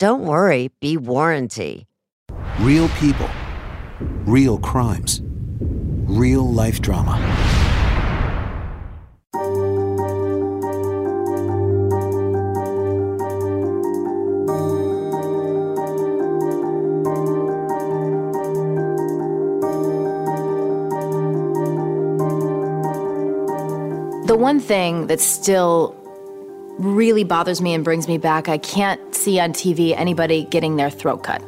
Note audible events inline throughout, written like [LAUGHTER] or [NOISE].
don't worry, be warranty. Real people, real crimes, real life drama. The one thing that's still really bothers me and brings me back. I can't see on TV anybody getting their throat cut.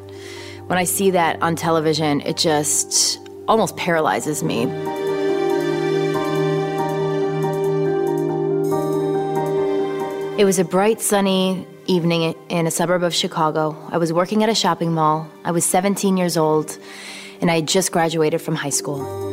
When I see that on television, it just almost paralyzes me. It was a bright, sunny evening in a suburb of Chicago. I was working at a shopping mall. I was 17 years old, and I had just graduated from high school.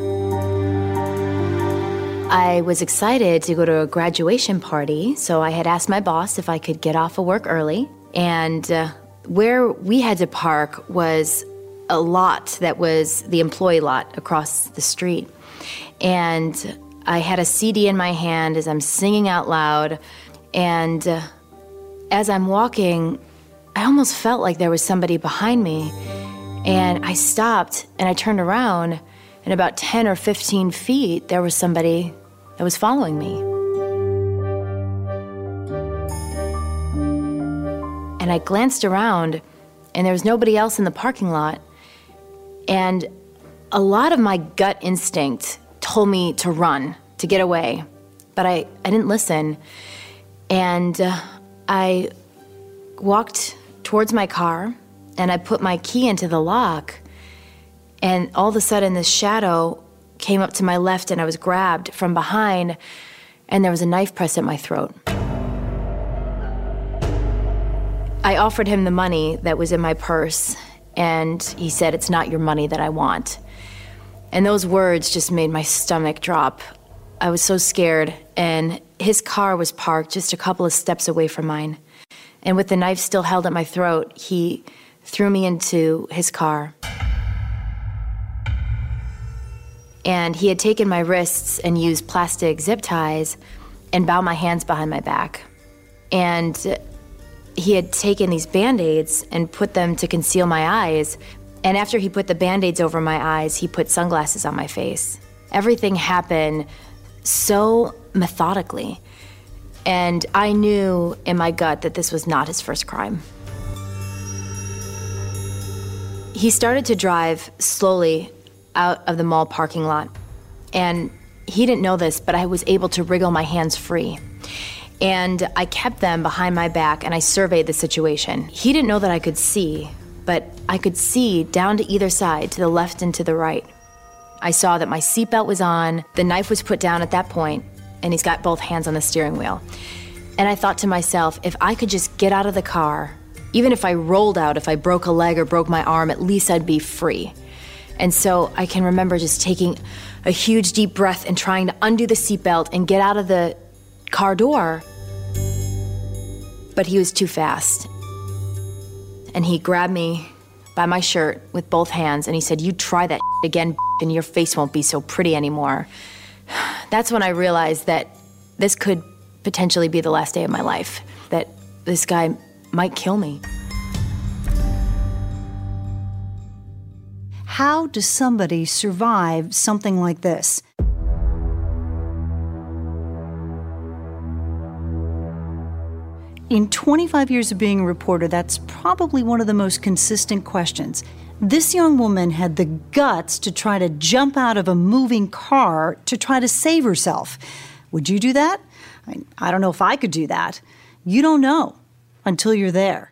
I was excited to go to a graduation party, so I had asked my boss if I could get off of work early. And uh, where we had to park was a lot that was the employee lot across the street. And I had a CD in my hand as I'm singing out loud. And uh, as I'm walking, I almost felt like there was somebody behind me. And I stopped and I turned around, and about 10 or 15 feet, there was somebody that was following me. And I glanced around, and there was nobody else in the parking lot. And a lot of my gut instinct told me to run, to get away. But I, I didn't listen. And uh, I walked towards my car and I put my key into the lock. And all of a sudden, this shadow came up to my left and I was grabbed from behind, and there was a knife pressed at my throat. I offered him the money that was in my purse, and he said, It's not your money that I want. And those words just made my stomach drop. I was so scared, and his car was parked just a couple of steps away from mine. And with the knife still held at my throat, he threw me into his car and he had taken my wrists and used plastic zip ties and bound my hands behind my back. And he had taken these band aids and put them to conceal my eyes. And after he put the band aids over my eyes, he put sunglasses on my face. Everything happened so methodically. And I knew in my gut that this was not his first crime. He started to drive slowly out of the mall parking lot. And he didn't know this, but I was able to wriggle my hands free. And I kept them behind my back and I surveyed the situation. He didn't know that I could see, but I could see down to either side, to the left and to the right. I saw that my seatbelt was on, the knife was put down at that point, and he's got both hands on the steering wheel. And I thought to myself, if I could just get out of the car, even if I rolled out, if I broke a leg or broke my arm, at least I'd be free. And so I can remember just taking a huge deep breath and trying to undo the seatbelt and get out of the car door. But he was too fast. And he grabbed me by my shirt with both hands and he said, You try that again, [LAUGHS] and your face won't be so pretty anymore. [SIGHS] That's when I realized that this could potentially be the last day of my life, that this guy might kill me. How does somebody survive something like this? In 25 years of being a reporter, that's probably one of the most consistent questions. This young woman had the guts to try to jump out of a moving car to try to save herself. Would you do that? I, I don't know if I could do that. You don't know until you're there.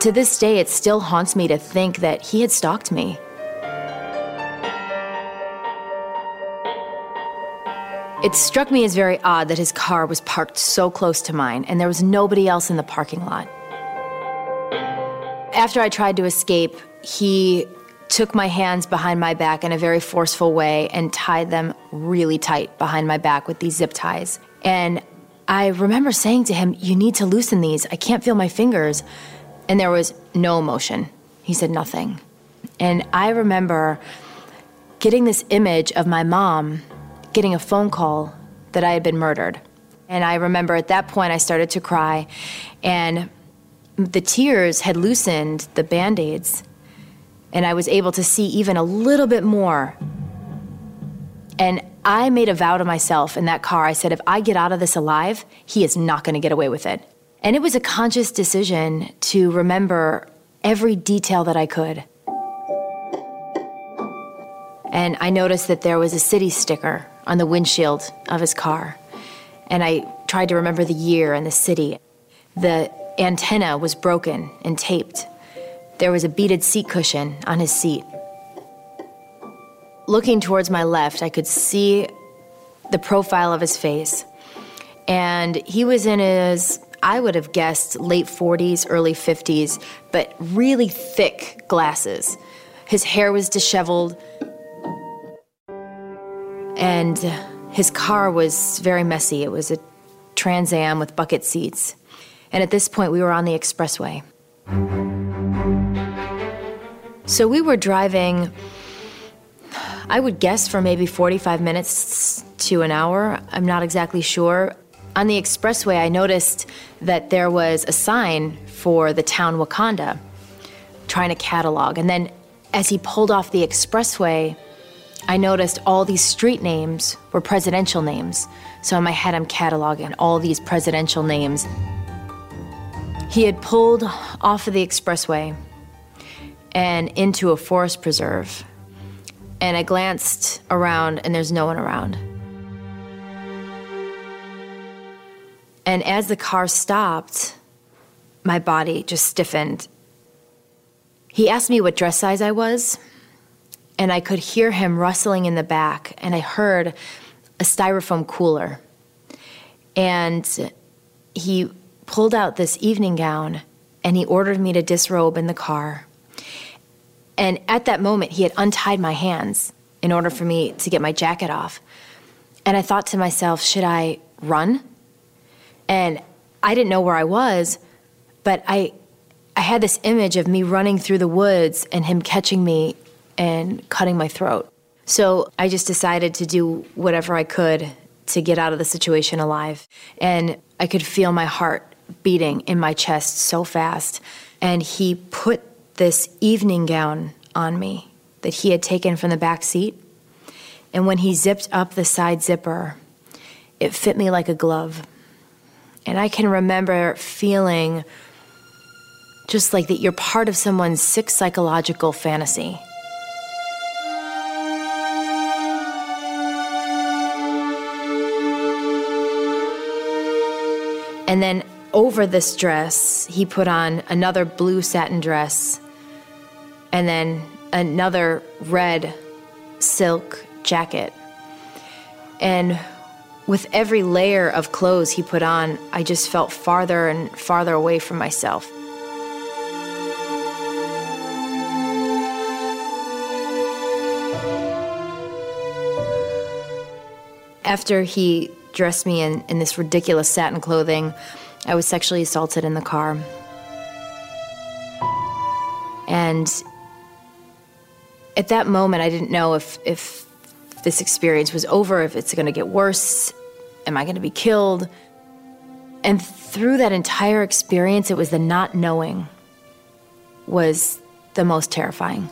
To this day, it still haunts me to think that he had stalked me. It struck me as very odd that his car was parked so close to mine and there was nobody else in the parking lot. After I tried to escape, he took my hands behind my back in a very forceful way and tied them really tight behind my back with these zip ties. And I remember saying to him, You need to loosen these. I can't feel my fingers. And there was no emotion. He said nothing. And I remember getting this image of my mom getting a phone call that I had been murdered. And I remember at that point I started to cry, and the tears had loosened the band aids, and I was able to see even a little bit more. And I made a vow to myself in that car. I said, if I get out of this alive, he is not going to get away with it. And it was a conscious decision to remember every detail that I could. And I noticed that there was a city sticker on the windshield of his car. And I tried to remember the year and the city. The antenna was broken and taped. There was a beaded seat cushion on his seat. Looking towards my left, I could see the profile of his face. And he was in his I would have guessed late 40s, early 50s, but really thick glasses. His hair was disheveled. And His car was very messy. It was a Trans Am with bucket seats. And at this point, we were on the expressway. So we were driving, I would guess, for maybe 45 minutes to an hour. I'm not exactly sure. On the expressway, I noticed that there was a sign for the town Wauconda, trying to catalog. And then as he pulled off the expressway, I noticed all these street names were presidential names. So in my head, I'm cataloging all these presidential names. He had pulled off of the expressway and into a forest preserve. And I glanced around, and there's no one around. And as the car stopped, my body just stiffened. He asked me what dress size I was, and I could hear him rustling in the back, and I heard a styrofoam cooler. And he pulled out this evening gown and he ordered me to disrobe in the car. And at that moment, he had untied my hands in order for me to get my jacket off. And I thought to myself, should I run? And I didn't know where I was, but I, I had this image of me running through the woods and him catching me and cutting my throat. So I just decided to do whatever I could to get out of the situation alive. And I could feel my heart beating in my chest so fast. And he put this evening gown on me that he had taken from the back seat. And when he zipped up the side zipper, it fit me like a glove. And I can remember feeling just like that you're part of someone's sick psychological fantasy. And then over this dress, he put on another blue satin dress and then another red silk jacket. And with every layer of clothes he put on, I just felt farther and farther away from myself. After he dressed me in, in this ridiculous satin clothing, I was sexually assaulted in the car. And at that moment, I didn't know if, if this experience was over, if it's going to get worse, am I going to be killed? And through that entire experience, it was the not knowing was the most terrifying.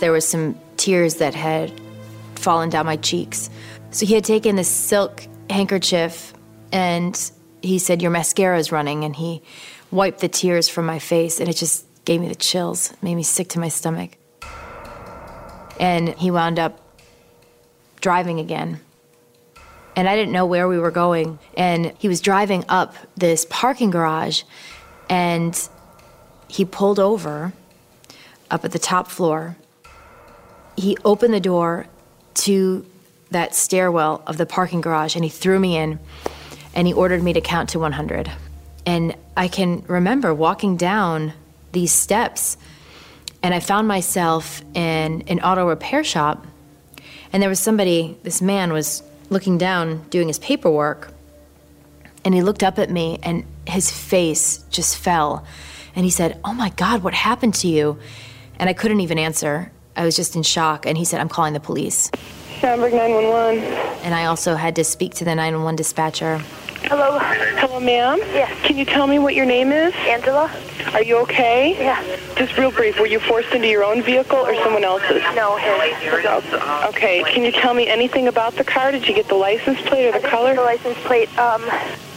There was some tears that had fallen down my cheeks. So he had taken this silk handkerchief and he said, Your mascara is running. And he wiped the tears from my face, and it just gave me the chills, made me sick to my stomach. And he wound up driving again. And I didn't know where we were going. And he was driving up this parking garage, and he pulled over up at the top floor. He opened the door to that stairwell of the parking garage and he threw me in and he ordered me to count to 100. And I can remember walking down these steps and I found myself in an auto repair shop and there was somebody, this man was looking down doing his paperwork and he looked up at me and his face just fell and he said, Oh my God, what happened to you? And I couldn't even answer. I was just in shock and he said, I'm calling the police. Schaumburg 911. And I also had to speak to the 911 dispatcher. Hello. Hello, ma'am. Yes. Can you tell me what your name is? Angela? Are you okay? Yeah. Just real brief. Were you forced into your own vehicle or someone else's? No, his. Okay. Can you tell me anything about the car? Did you get the license plate or I the didn't color? the license plate. Um,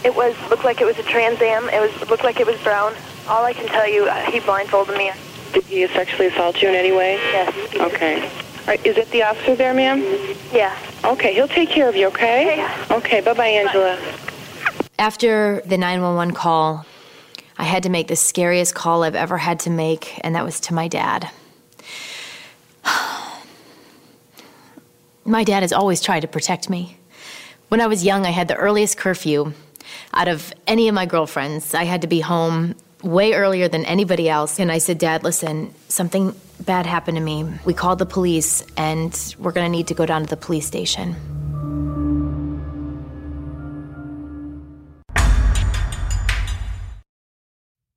it was looked like it was a Trans Am. It was looked like it was brown. All I can tell you, uh, he blindfolded me. Did he sexually assault you in any way? Yes. Okay. Right, is it the officer there, ma'am? Yeah. Okay, he'll take care of you, okay? Okay, bye-bye, Angela. After the 911 call, I had to make the scariest call I've ever had to make, and that was to my dad. [SIGHS] My dad has always tried to protect me. When I was young, I had the earliest curfew out of any of my girlfriends. I had to be home way earlier than anybody else. And I said, Dad, listen, something bad happened to me. We called the police, and we're gonna need to go down to the police station.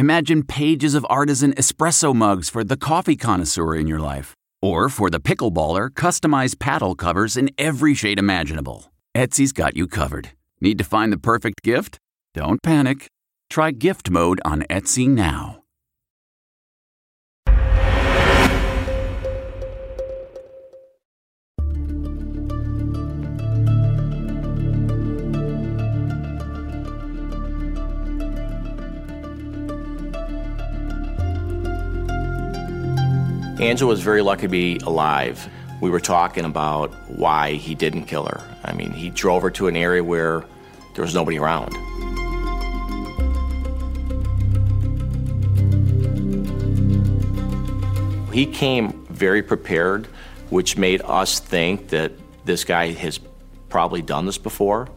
Imagine pages of artisan espresso mugs for the coffee connoisseur in your life, or for the pickleballer, customized paddle covers in every shade imaginable. Etsy's got you covered. Need to find the perfect gift? Don't panic. Try Gift Mode on Etsy now. Angela was very lucky to be alive. We were talking about why he didn't kill her. I mean, he drove her to an area where there was nobody around. He came very prepared, which made us think that this guy has probably done this before.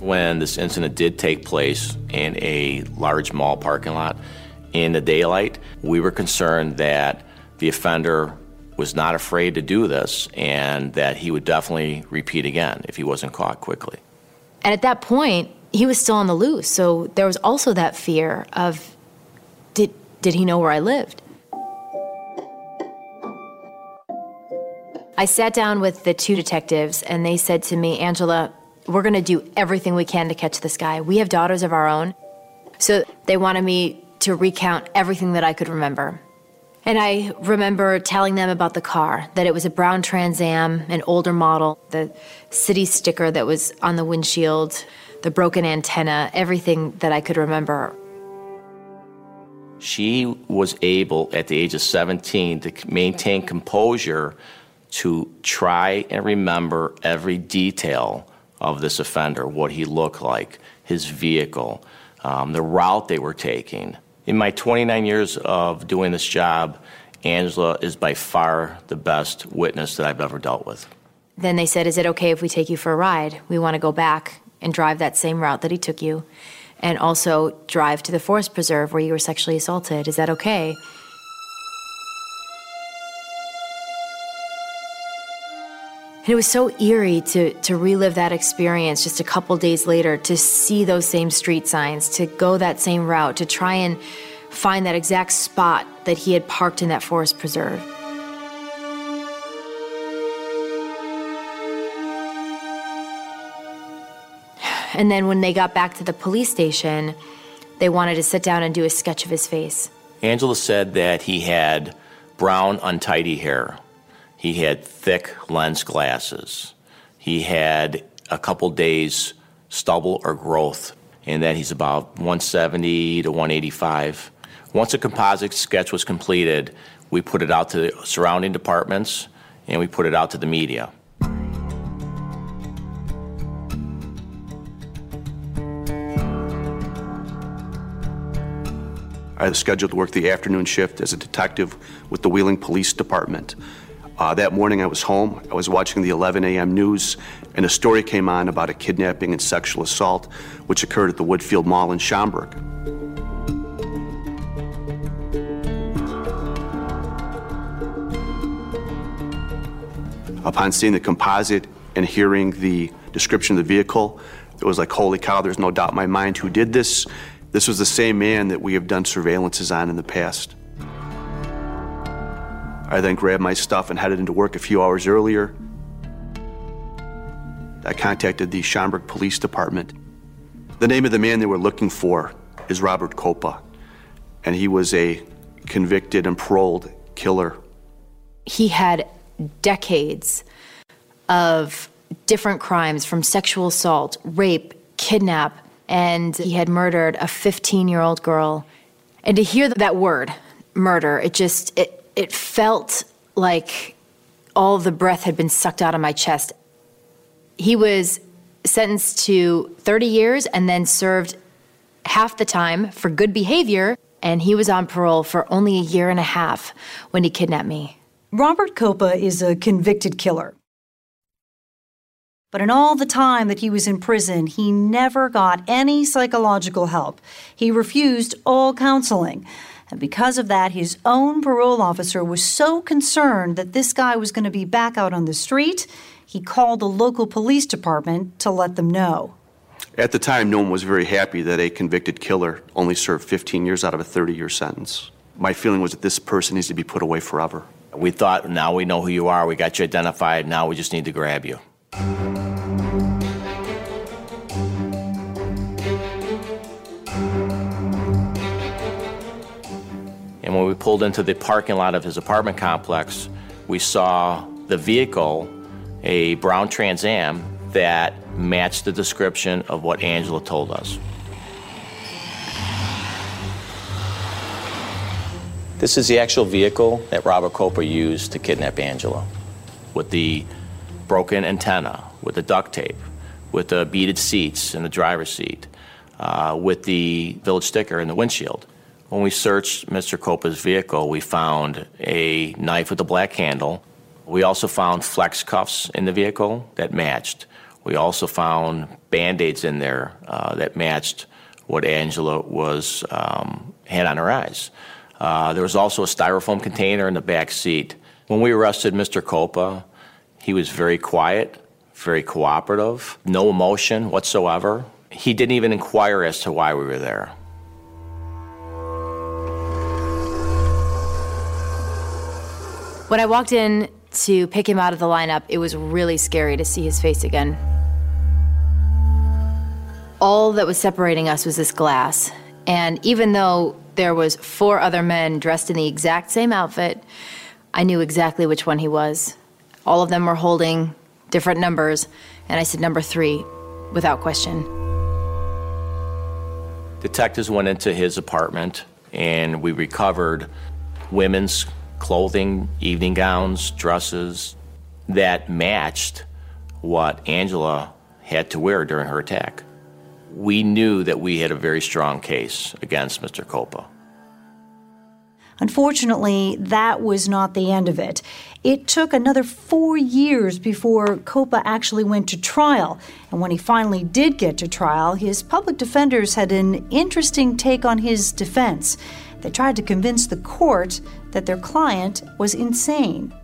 When this incident did take place in a large mall parking lot in the daylight, we were concerned that the offender was not afraid to do this and that he would definitely repeat again if he wasn't caught quickly. And at that point, he was still on the loose, so there was also that fear of did did he know where I lived? I sat down with the two detectives and they said to me, Angela, we're going to do everything we can to catch this guy. We have daughters of our own. So they wanted me to recount everything that I could remember. And I remember telling them about the car, that it was a brown Trans Am, an older model, the city sticker that was on the windshield, the broken antenna, everything that I could remember. She was able, at the age of 17, to maintain composure to try and remember every detail of this offender what he looked like, his vehicle, um, the route they were taking. In my 29 years of doing this job, Angela is by far the best witness that I've ever dealt with. Then they said, Is it okay if we take you for a ride? We want to go back and drive that same route that he took you, and also drive to the forest preserve where you were sexually assaulted. Is that okay? And it was so eerie to, to relive that experience just a couple days later, to see those same street signs, to go that same route, to try and find that exact spot that he had parked in that forest preserve. And then when they got back to the police station, they wanted to sit down and do a sketch of his face. Angela said that he had brown, untidy hair. He had thick lens glasses. He had a couple days stubble or growth, and that he's about 170 to 185. Once a composite sketch was completed, we put it out to the surrounding departments and we put it out to the media. I was scheduled to work the afternoon shift as a detective with the Wheeling Police Department. Uh, that morning I was home. I was watching the 11 a.m. news, and a story came on about a kidnapping and sexual assault which occurred at the Woodfield Mall in Schaumburg. Upon seeing the composite and hearing the description of the vehicle, it was like, holy cow, there's no doubt in my mind who did this. This was the same man that we have done surveillances on in the past. I then grabbed my stuff and headed into work a few hours earlier. I contacted the Schaumburg Police Department. The name of the man they were looking for is Robert Copa, and he was a convicted and paroled killer. He had decades of different crimes from sexual assault, rape, kidnap, and he had murdered a 15 year old girl. And to hear that word, murder, it just, it, it felt like all the breath had been sucked out of my chest. He was sentenced to 30 years and then served half the time for good behavior, and he was on parole for only a year and a half when he kidnapped me. Robert Copa is a convicted killer. But in all the time that he was in prison, he never got any psychological help. He refused all counseling. And because of that, his own parole officer was so concerned that this guy was going to be back out on the street, he called the local police department to let them know. At the time, no one was very happy that a convicted killer only served 15 years out of a 30 year sentence. My feeling was that this person needs to be put away forever. We thought, now we know who you are, we got you identified, now we just need to grab you. And when we pulled into the parking lot of his apartment complex, we saw the vehicle, a brown Trans Am, that matched the description of what Angela told us. This is the actual vehicle that Robert Copa used to kidnap Angela. With the broken antenna, with the duct tape, with the beaded seats in the driver's seat, uh, with the village sticker in the windshield. When we searched Mr. Copa's vehicle, we found a knife with a black handle. We also found flex cuffs in the vehicle that matched. We also found band aids in there uh, that matched what Angela was um, had on her eyes. Uh, there was also a styrofoam container in the back seat. When we arrested Mr. Copa, he was very quiet, very cooperative, no emotion whatsoever. He didn't even inquire as to why we were there. When I walked in to pick him out of the lineup, it was really scary to see his face again. All that was separating us was this glass. And even though there was four other men dressed in the exact same outfit, I knew exactly which one he was. All of them were holding different numbers, and I said number 3 without question. Detectives went into his apartment and we recovered women's clothing, evening gowns, dresses that matched what Angela had to wear during her attack. We knew that we had a very strong case against Mr. Copa. Unfortunately, that was not the end of it. It took another four years before Copa actually went to trial. And when he finally did get to trial, his public defenders had an interesting take on his defense. They tried to convince the court that their client was insane.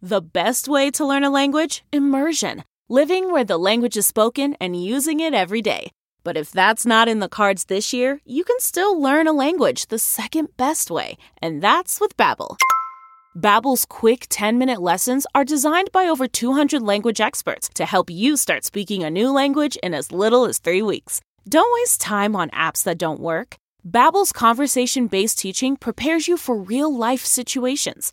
The best way to learn a language? Immersion. Living where the language is spoken and using it every day. But if that's not in the cards this year, you can still learn a language the second best way, and that's with Babbel. Babbel's quick 10-minute lessons are designed by over 200 language experts to help you start speaking a new language in as little as 3 weeks. Don't waste time on apps that don't work. Babbel's conversation-based teaching prepares you for real-life situations.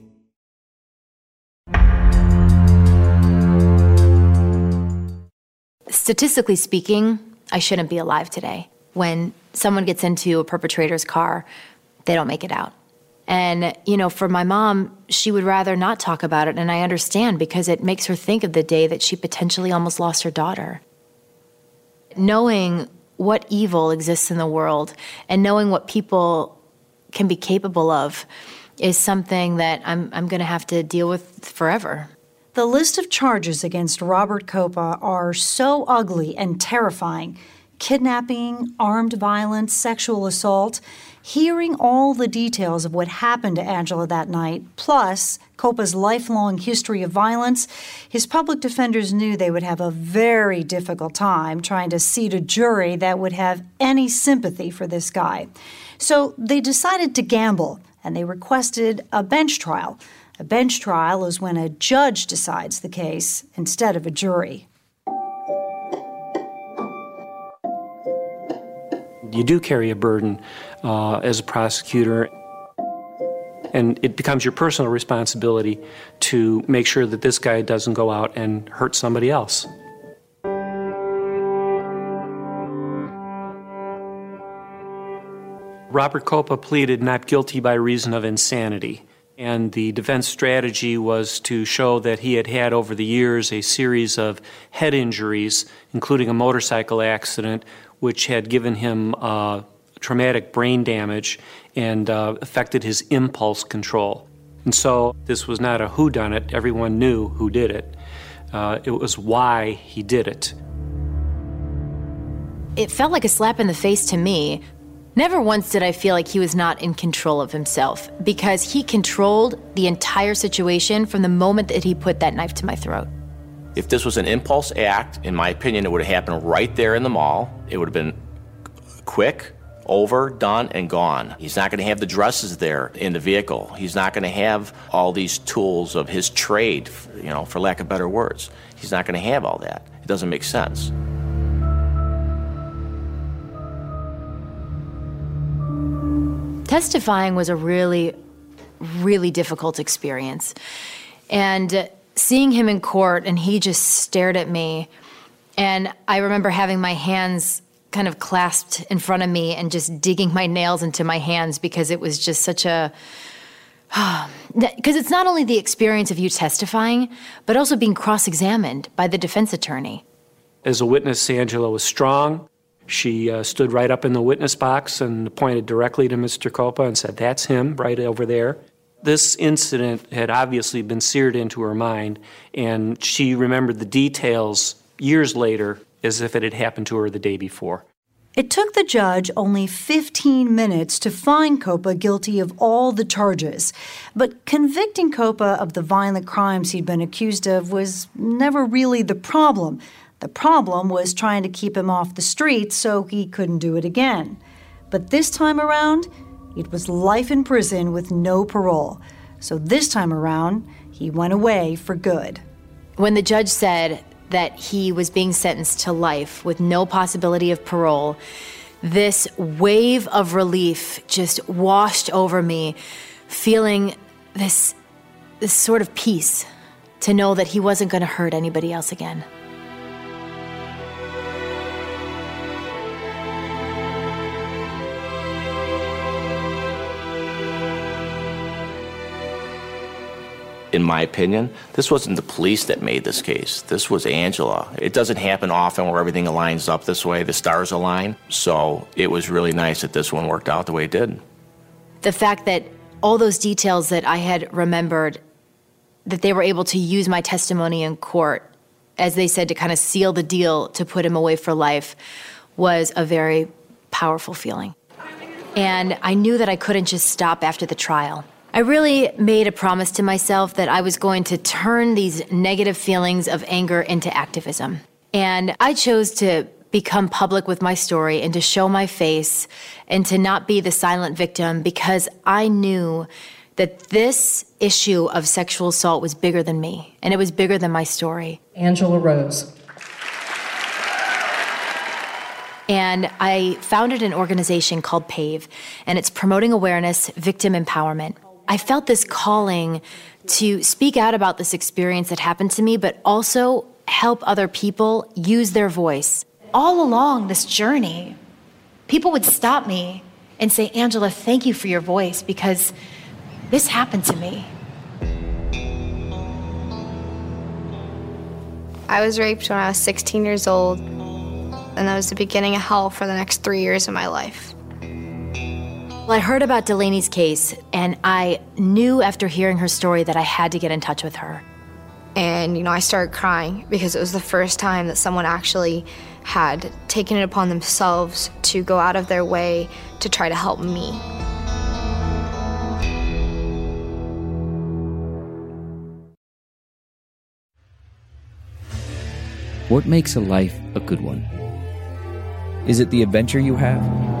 statistically speaking, I shouldn't be alive today. When someone gets into a perpetrator's car, they don't make it out. And, you know, for my mom, she would rather not talk about it. And I understand because it makes her think of the day that she potentially almost lost her daughter. Knowing what evil exists in the world and knowing what people can be capable of is something that I'm, I'm going to have to deal with forever. The list of charges against Robert Copa are so ugly and terrifying kidnapping, armed violence, sexual assault. Hearing all the details of what happened to Angela that night, plus Copa's lifelong history of violence, his public defenders knew they would have a very difficult time trying to seat a jury that would have any sympathy for this guy. So they decided to gamble and they requested a bench trial. A bench trial is when a judge decides the case instead of a jury. You do carry a burden uh, as a prosecutor, and it becomes your personal responsibility to make sure that this guy doesn't go out and hurt somebody else. Robert Copa pleaded not guilty by reason of insanity. And the defense strategy was to show that he had had over the years a series of head injuries, including a motorcycle accident, which had given him uh, traumatic brain damage and uh, affected his impulse control. And so this was not a who done it; everyone knew who did it. Uh, it was why he did it. It felt like a slap in the face to me Never once did I feel like he was not in control of himself because he controlled the entire situation from the moment that he put that knife to my throat. If this was an impulse act, in my opinion, it would have happened right there in the mall. It would have been quick, over, done, and gone. He's not going to have the dresses there in the vehicle. He's not going to have all these tools of his trade, you know, for lack of better words. He's not going to have all that. It doesn't make sense. testifying was a really, really difficult experience. And seeing him in court, and he just stared at me. And I remember having my hands kind of clasped in front of me and just digging my nails into my hands because it was just such a [SIGHS] because it's not only the experience of you testifying, but also being cross examined by the defense attorney. As a witness, Angela was strong, she uh, stood right up in the witness box and pointed directly to Mr. Copa and said, That's him right over there. This incident had obviously been seared into her mind, and she remembered the details years later as if it had happened to her the day before. It took the judge only 15 minutes to find Copa guilty of all the charges, but convicting Copa of the violent crimes he'd been accused of was never really the problem. The problem was trying to keep him off the streets so he couldn't do it again. But this time around, it was life in prison with no parole. So this time around, he went away for good. When the judge said that he was being sentenced to life with no possibility of parole, this wave of relief just washed over me, feeling this, this sort of peace to know that he wasn't going to hurt anybody else again. in my opinion, this wasn't the police that made this case. This was Angela. It doesn't happen often where everything aligns up this way, the stars align. So it was really nice that this one worked out the way it did. The fact that all those details that I had remembered, that they were able to use my testimony in court, as they said, to kind of seal the deal to put him away for life, was a very powerful feeling. And I knew that I couldn't just stop after the trial. I really made a promise to myself that I was going to turn these negative feelings of anger into activism. And I chose to become public with my story and to show my face and to not be the silent victim because I knew that this issue of sexual assault was bigger than me and it was bigger than my story. Angela Rose. And I founded an organization called PAVE, and it's promoting awareness, victim empowerment. I felt this calling to speak out about this experience that happened to me, but also help other people use their voice. All along this journey, people would stop me and say, Angela, thank you for your voice because this happened to me. I was raped when I was 16 years old, and that was the beginning of hell for the next three years of my life. Well, I heard about Delaney's case, and I knew after hearing her story that I had to get in touch with her. And, you know, I started crying because it was the first time that someone actually had taken it upon themselves to go out of their way to try to help me. What makes a life a good one? Is it the adventure you have?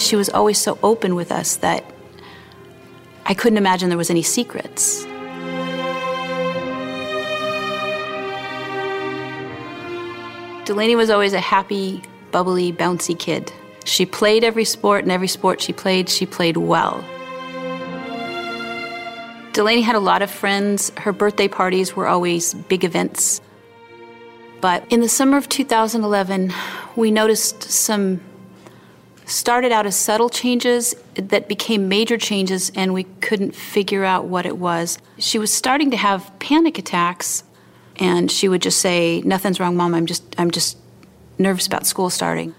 She was always so open with us that I couldn't imagine there was any secrets. Delaney was always a happy, bubbly, bouncy kid. She played every sport, and every sport she played, she played well. Delaney had a lot of friends. Her birthday parties were always big events. But in the summer of 2011, we noticed some started out as subtle changes that became major changes, and we couldn't figure out what it was. She was starting to have panic attacks, and she would just say, "Nothing's wrong, Mom. I'm just, I'm just nervous about school starting."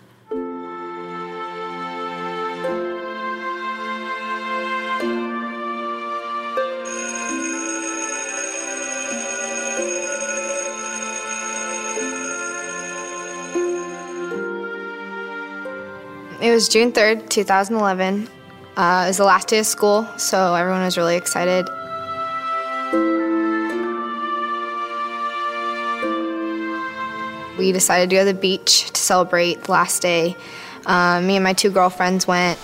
It was June 3rd, 2011. Uh, it was the last day of school, so everyone was really excited. We decided to go to the beach to celebrate the last day. Uh, me and my two girlfriends went,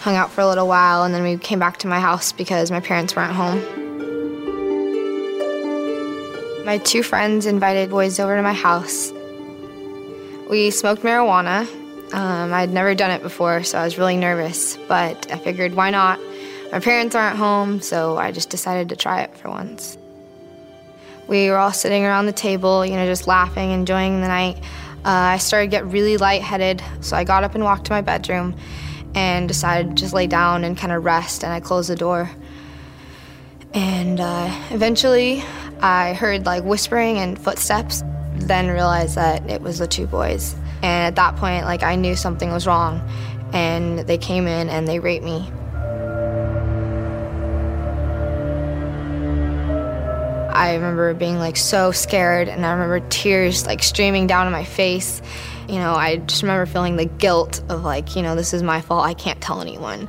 hung out for a little while, and then we came back to my house because my parents weren't home. My two friends invited boys over to my house. We smoked marijuana. Um, I'd never done it before, so I was really nervous, but I figured why not? My parents aren't home, so I just decided to try it for once. We were all sitting around the table, you know, just laughing, enjoying the night. Uh, I started to get really lightheaded, so I got up and walked to my bedroom and decided to just lay down and kind of rest, and I closed the door. And uh, eventually, I heard like whispering and footsteps then realized that it was the two boys. And at that point, like I knew something was wrong. And they came in and they raped me. I remember being like so scared and I remember tears like streaming down my face. You know, I just remember feeling the guilt of like, you know, this is my fault. I can't tell anyone.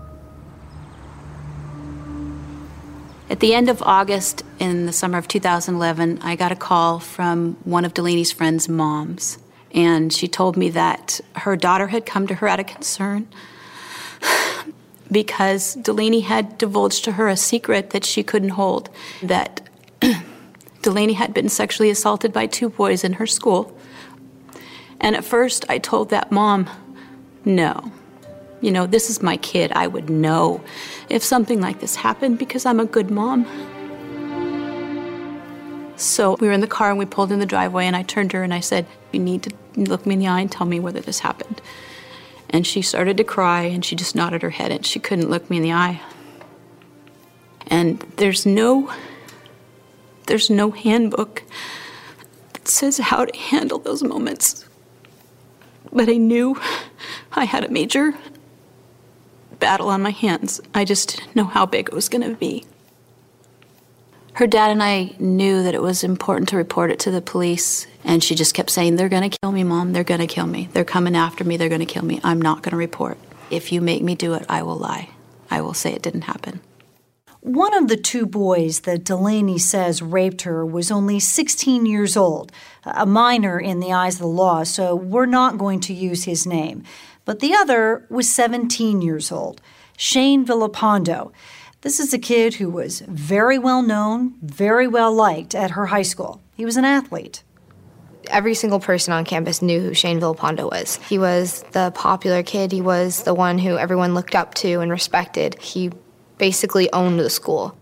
At the end of August in the summer of 2011, I got a call from one of Delaney's friends' moms. And she told me that her daughter had come to her out of concern [SIGHS] because Delaney had divulged to her a secret that she couldn't hold that [CLEARS THROAT] Delaney had been sexually assaulted by two boys in her school. And at first, I told that mom, no. You know, this is my kid. I would know if something like this happened because I'm a good mom. So we were in the car and we pulled in the driveway, and I turned to her and I said, You need to look me in the eye and tell me whether this happened. And she started to cry and she just nodded her head and she couldn't look me in the eye. And there's no there's no handbook that says how to handle those moments. But I knew I had a major battle on my hands. I just didn't know how big it was going to be. Her dad and I knew that it was important to report it to the police, and she just kept saying, They're going to kill me, Mom. They're going to kill me. They're coming after me. They're going to kill me. I'm not going to report. If you make me do it, I will lie. I will say it didn't happen. One of the two boys that Delaney says raped her was only 16 years old, a minor in the eyes of the law, so we're not going to use his name. But the other was 17 years old, Shane Villalpando. This is a kid who was very well known, very well liked at her high school. He was an athlete. Every single person on campus knew who Shane Villalpando was. He was the popular kid. He was the one who everyone looked up to and respected. He basically owned the school.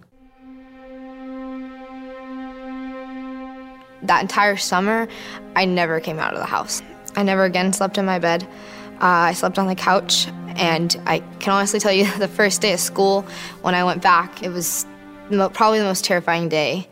That entire summer, I never came out of the house. I never again slept in my bed. Uh, I slept on the couch, and I can honestly tell you [LAUGHS] the first day of school, when I went back, it was probably the most terrifying day.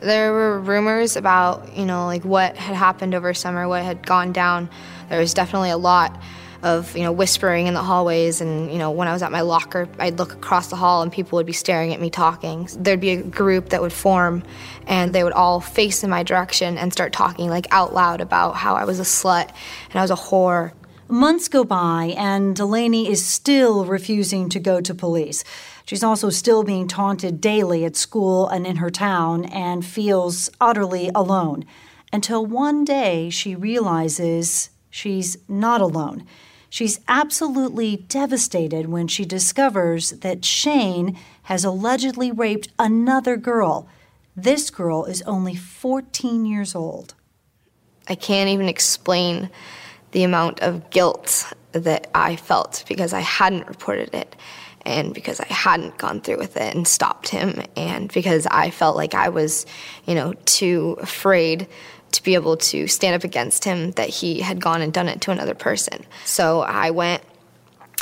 There were rumors about, you know, like what had happened over summer, what had gone down. There was definitely a lot of, you know, whispering in the hallways. And, you know, when I was at my locker, I'd look across the hall and people would be staring at me talking. There'd be a group that would form and they would all face in my direction and start talking, like, out loud about how I was a slut and I was a whore. Months go by, and Delaney is still refusing to go to police. She's also still being taunted daily at school and in her town and feels utterly alone until one day she realizes she's not alone. She's absolutely devastated when she discovers that Shane has allegedly raped another girl. This girl is only 14 years old. I can't even explain the amount of guilt that I felt because I hadn't reported it and because I hadn't gone through with it and stopped him and because I felt like I was, you know, too afraid to be able to stand up against him that he had gone and done it to another person. So I went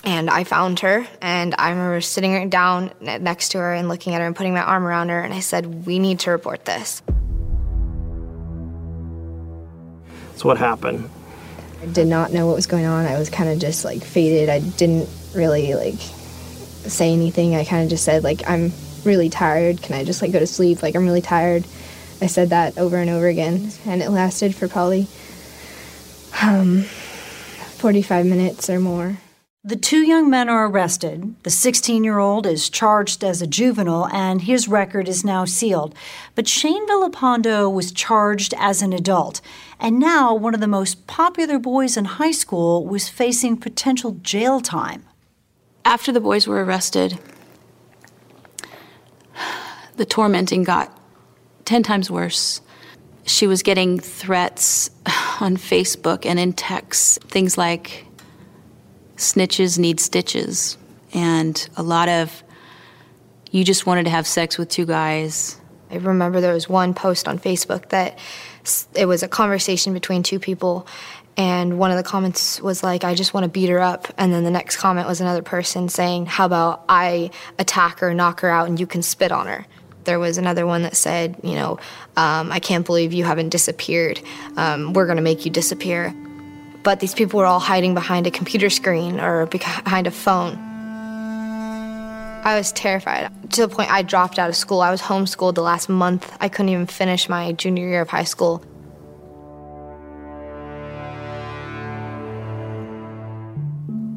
and I found her and I remember sitting down next to her and looking at her and putting my arm around her and I said, "We need to report this." So what happened? I did not know what was going on. I was kind of just like faded. I didn't really like say anything. I kind of just said like I'm really tired. Can I just like go to sleep? Like I'm really tired. I said that over and over again, and it lasted for probably um, 45 minutes or more. The two young men are arrested. The 16 year old is charged as a juvenile, and his record is now sealed. But Shane Villalpando was charged as an adult, and now one of the most popular boys in high school was facing potential jail time. After the boys were arrested, the tormenting got 10 times worse. She was getting threats [SIGHS] on Facebook and in texts, things like snitches need stitches, and a lot of you just wanted to have sex with two guys. I remember there was one post on Facebook that it was a conversation between two people, and one of the comments was like, I just want to beat her up. And then the next comment was another person saying, How about I attack her, knock her out, and you can spit on her? There was another one that said, you know, um, I can't believe you haven't disappeared. Um, we're going to make you disappear. But these people were all hiding behind a computer screen or behind a phone. I was terrified to the point I dropped out of school. I was homeschooled the last month. I couldn't even finish my junior year of high school.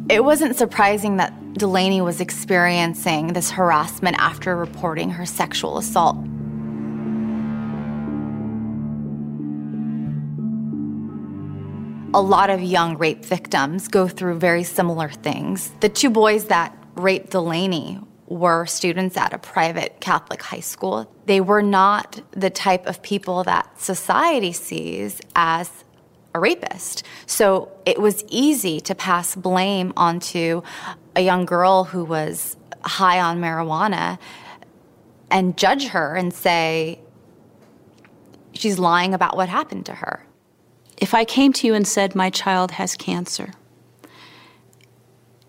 It wasn't surprising that Delaney was experiencing this harassment after reporting her sexual assault. A lot of young rape victims go through very similar things. The two boys that raped Delaney were students at a private Catholic high school. They were not the type of people that society sees as a rapist. So it was easy to pass blame onto a young girl who was high on marijuana and judge her and say she's lying about what happened to her. If I came to you and said, My child has cancer,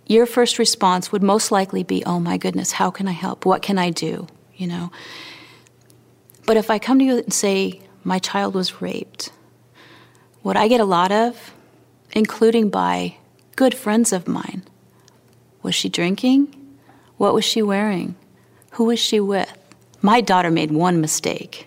your first response would most likely be, Oh my goodness, how can I help? What can I do? You know? But if I come to you and say, My child was raped, what I get a lot of, including by good friends of mine, was she drinking? What was she wearing? Who was she with? My daughter made one mistake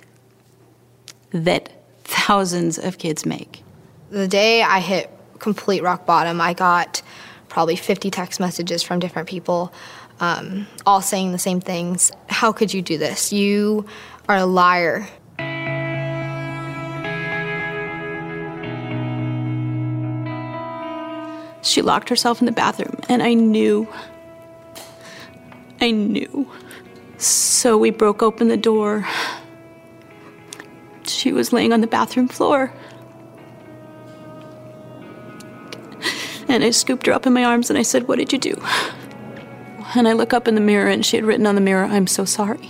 that thousands of kids make. The day I hit complete rock bottom, I got probably 50 text messages from different people, um, all saying the same things. How could you do this? You are a liar. She locked herself in the bathroom, and I knew. I knew. So we broke open the door. She was laying on the bathroom floor. And I scooped her up in my arms and I said, What did you do? And I look up in the mirror and she had written on the mirror, I'm so sorry.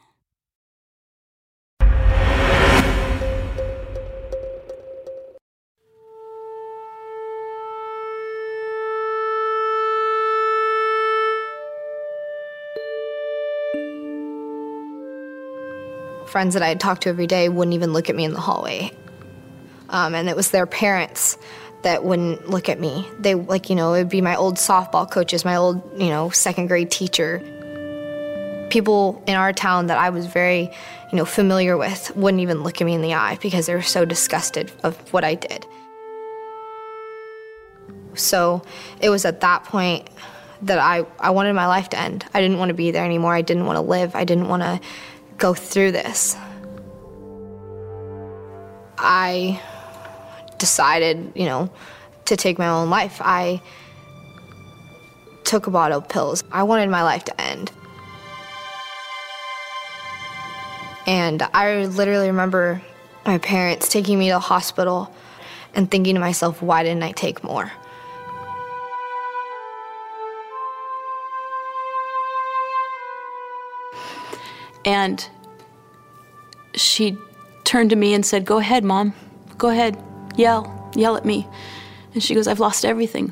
Friends that I had talked to every day wouldn't even look at me in the hallway. Um, and it was their parents that wouldn't look at me. They, like, you know, it would be my old softball coaches, my old, you know, second grade teacher. People in our town that I was very, you know, familiar with wouldn't even look at me in the eye because they were so disgusted of what I did. So it was at that point that I, I wanted my life to end. I didn't want to be there anymore. I didn't want to live. I didn't want to go through this. I decided, you know, to take my own life. I took a bottle of pills. I wanted my life to end. And I literally remember my parents taking me to the hospital and thinking to myself, why didn't I take more? And she turned to me and said, Go ahead, Mom. Go ahead. Yell. Yell at me. And she goes, I've lost everything.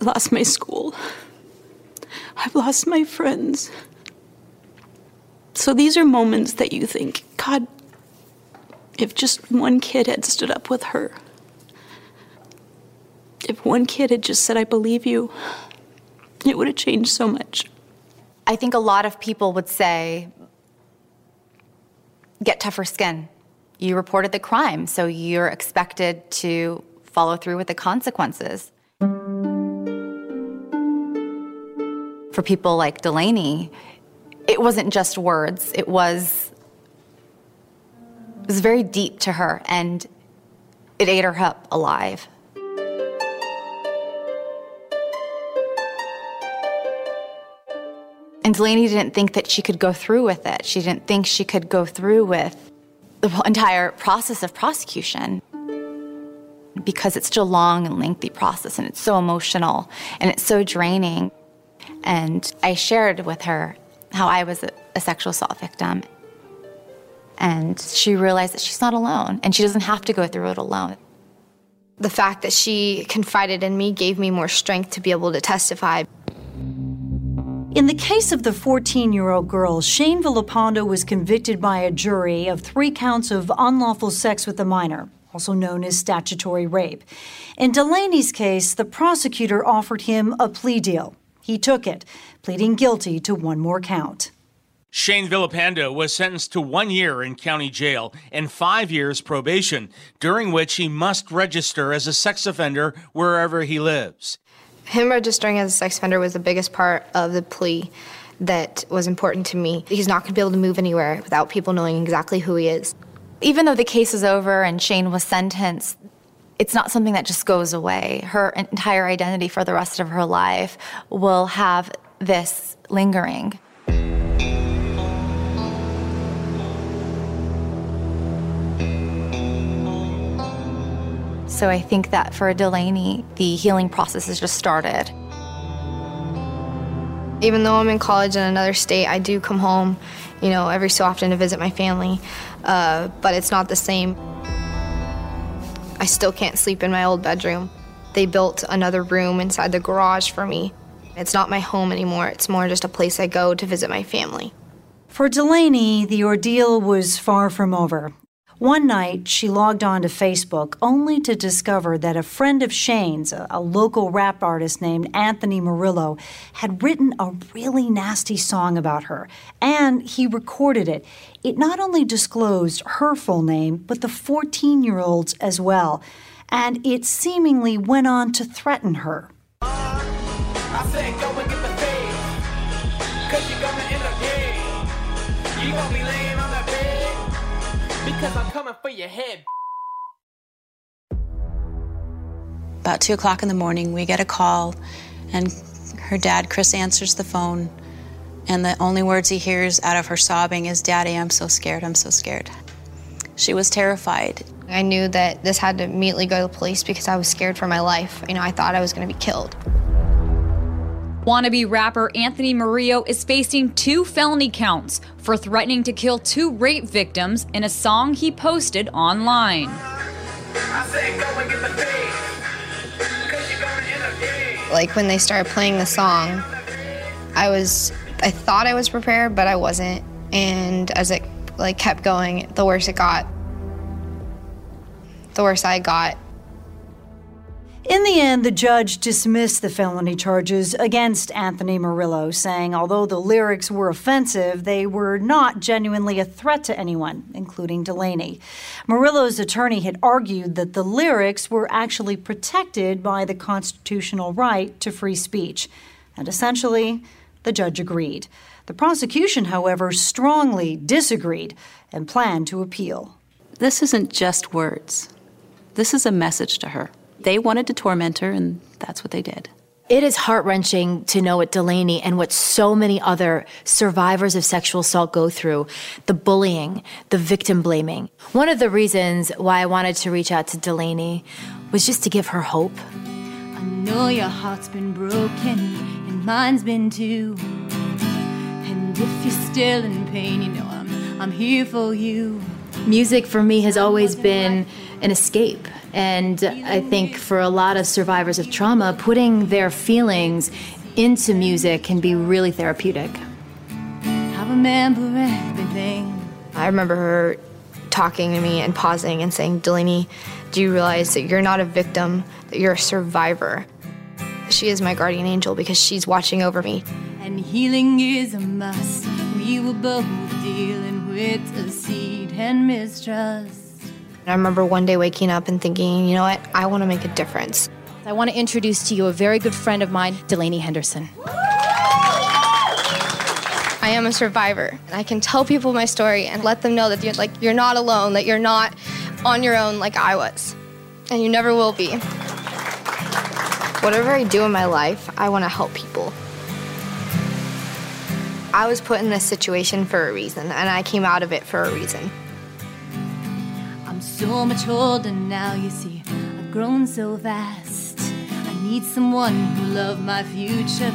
I lost my school. I've lost my friends. So these are moments that you think, God, if just one kid had stood up with her, if one kid had just said, I believe you, it would have changed so much. I think a lot of people would say, get tougher skin. You reported the crime, so you're expected to follow through with the consequences. for people like Delaney, it wasn't just words. It was it was very deep to her and it ate her up alive. And Delaney didn't think that she could go through with it. She didn't think she could go through with the entire process of prosecution because it's such a long and lengthy process and it's so emotional and it's so draining. And I shared with her how I was a, a sexual assault victim. And she realized that she's not alone and she doesn't have to go through it alone. The fact that she confided in me gave me more strength to be able to testify. In the case of the 14 year old girl, Shane Villalpando was convicted by a jury of three counts of unlawful sex with a minor, also known as statutory rape. In Delaney's case, the prosecutor offered him a plea deal. He took it, pleading guilty to one more count. Shane Villalpando was sentenced to one year in county jail and five years probation, during which he must register as a sex offender wherever he lives. Him registering as a sex offender was the biggest part of the plea that was important to me. He's not going to be able to move anywhere without people knowing exactly who he is. Even though the case is over and Shane was sentenced, it's not something that just goes away. Her entire identity for the rest of her life will have this lingering. So I think that for Delaney, the healing process has just started. Even though I'm in college in another state, I do come home, you know, every so often to visit my family, uh, but it's not the same. I still can't sleep in my old bedroom. They built another room inside the garage for me. It's not my home anymore, it's more just a place I go to visit my family. For Delaney, the ordeal was far from over. One night, she logged on to Facebook only to discover that a friend of Shane's, a, a, local rap artist named Anthony Murillo, had written a really nasty song about her, and he recorded it. It not only disclosed her full name, but the 14 year old's as well, and it seemingly went on to threaten her. Because I'm coming for your head. About two o'clock in the morning, we get a call, and her dad, Chris, answers the phone. And the only words he hears out of her sobbing is, Daddy, I'm so scared, I'm so scared. She was terrified. I knew that this had to immediately go to the police because I was scared for my life. You know, I thought I was going to be killed. Wannabe rapper Anthony Murillo is facing two felony counts for threatening to kill two rape victims in a song he posted online. Like when they started playing the song, I was I thought I was prepared, but I wasn't. And as it like kept going, the worse it got. The worse I got. In the end, the judge dismissed the felony charges against Anthony Murillo, saying although the lyrics were offensive, they were not genuinely a threat to anyone, including Delaney. Murillo's attorney had argued that the lyrics were actually protected by the constitutional right to free speech. And essentially, the judge agreed. The prosecution, however, strongly disagreed and planned to appeal. This isn't just words, this is a message to her. They wanted to torment her, and that's what they did. It is heart wrenching to know what Delaney and what so many other survivors of sexual assault go through the bullying, the victim blaming. One of the reasons why I wanted to reach out to Delaney was just to give her hope. I know your heart's been broken, and mine's been too. And if you're still in pain, you know I'm, I'm here for you. Music for me has always been an escape. And I think for a lot of survivors of trauma, putting their feelings into music can be really therapeutic. I remember everything. I remember her talking to me and pausing and saying, Delaney, do you realize that you're not a victim, that you're a survivor? She is my guardian angel because she's watching over me. And healing is a must. We were both dealing with deceit and mistrust. I remember one day waking up and thinking, you know what, I want to make a difference. I want to introduce to you a very good friend of mine, Delaney Henderson. I am a survivor. And I can tell people my story and let them know that you're like you're not alone, that you're not on your own like I was. And you never will be. Whatever I do in my life, I want to help people. I was put in this situation for a reason, and I came out of it for a reason. So much older now, you see. I've grown so fast. I need someone who love my future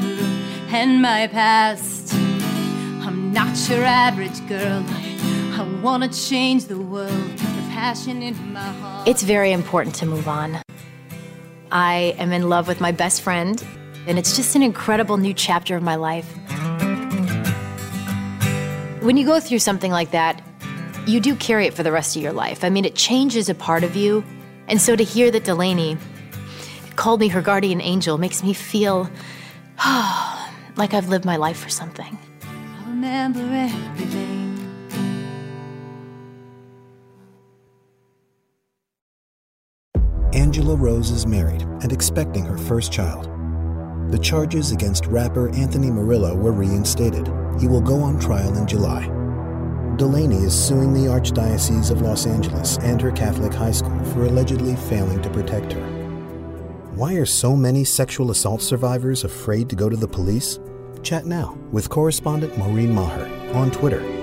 and my past. I'm not your average girl. I, I wanna change the world. The passion in my heart. It's very important to move on. I am in love with my best friend, and it's just an incredible new chapter of my life. When you go through something like that, you do carry it for the rest of your life. I mean, it changes a part of you. And so to hear that Delaney called me her guardian angel makes me feel [SIGHS] like I've lived my life for something. I remember everything. Angela Rose is married and expecting her first child. The charges against rapper Anthony Murillo were reinstated. He will go on trial in July. Delaney is suing the Archdiocese of Los Angeles and her Catholic high school for allegedly failing to protect her. Why are so many sexual assault survivors afraid to go to the police? Chat now with correspondent Maureen Maher on Twitter.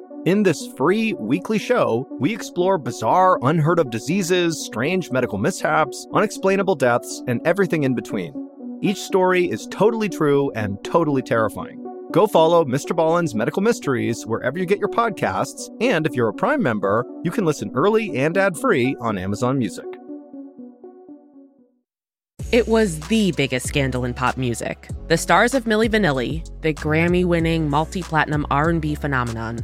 In this free weekly show, we explore bizarre, unheard of diseases, strange medical mishaps, unexplainable deaths, and everything in between. Each story is totally true and totally terrifying. Go follow Mr. Ballen's Medical Mysteries wherever you get your podcasts, and if you're a Prime member, you can listen early and ad free on Amazon Music. It was the biggest scandal in pop music. The stars of Milli Vanilli, the Grammy-winning multi-platinum R&B phenomenon,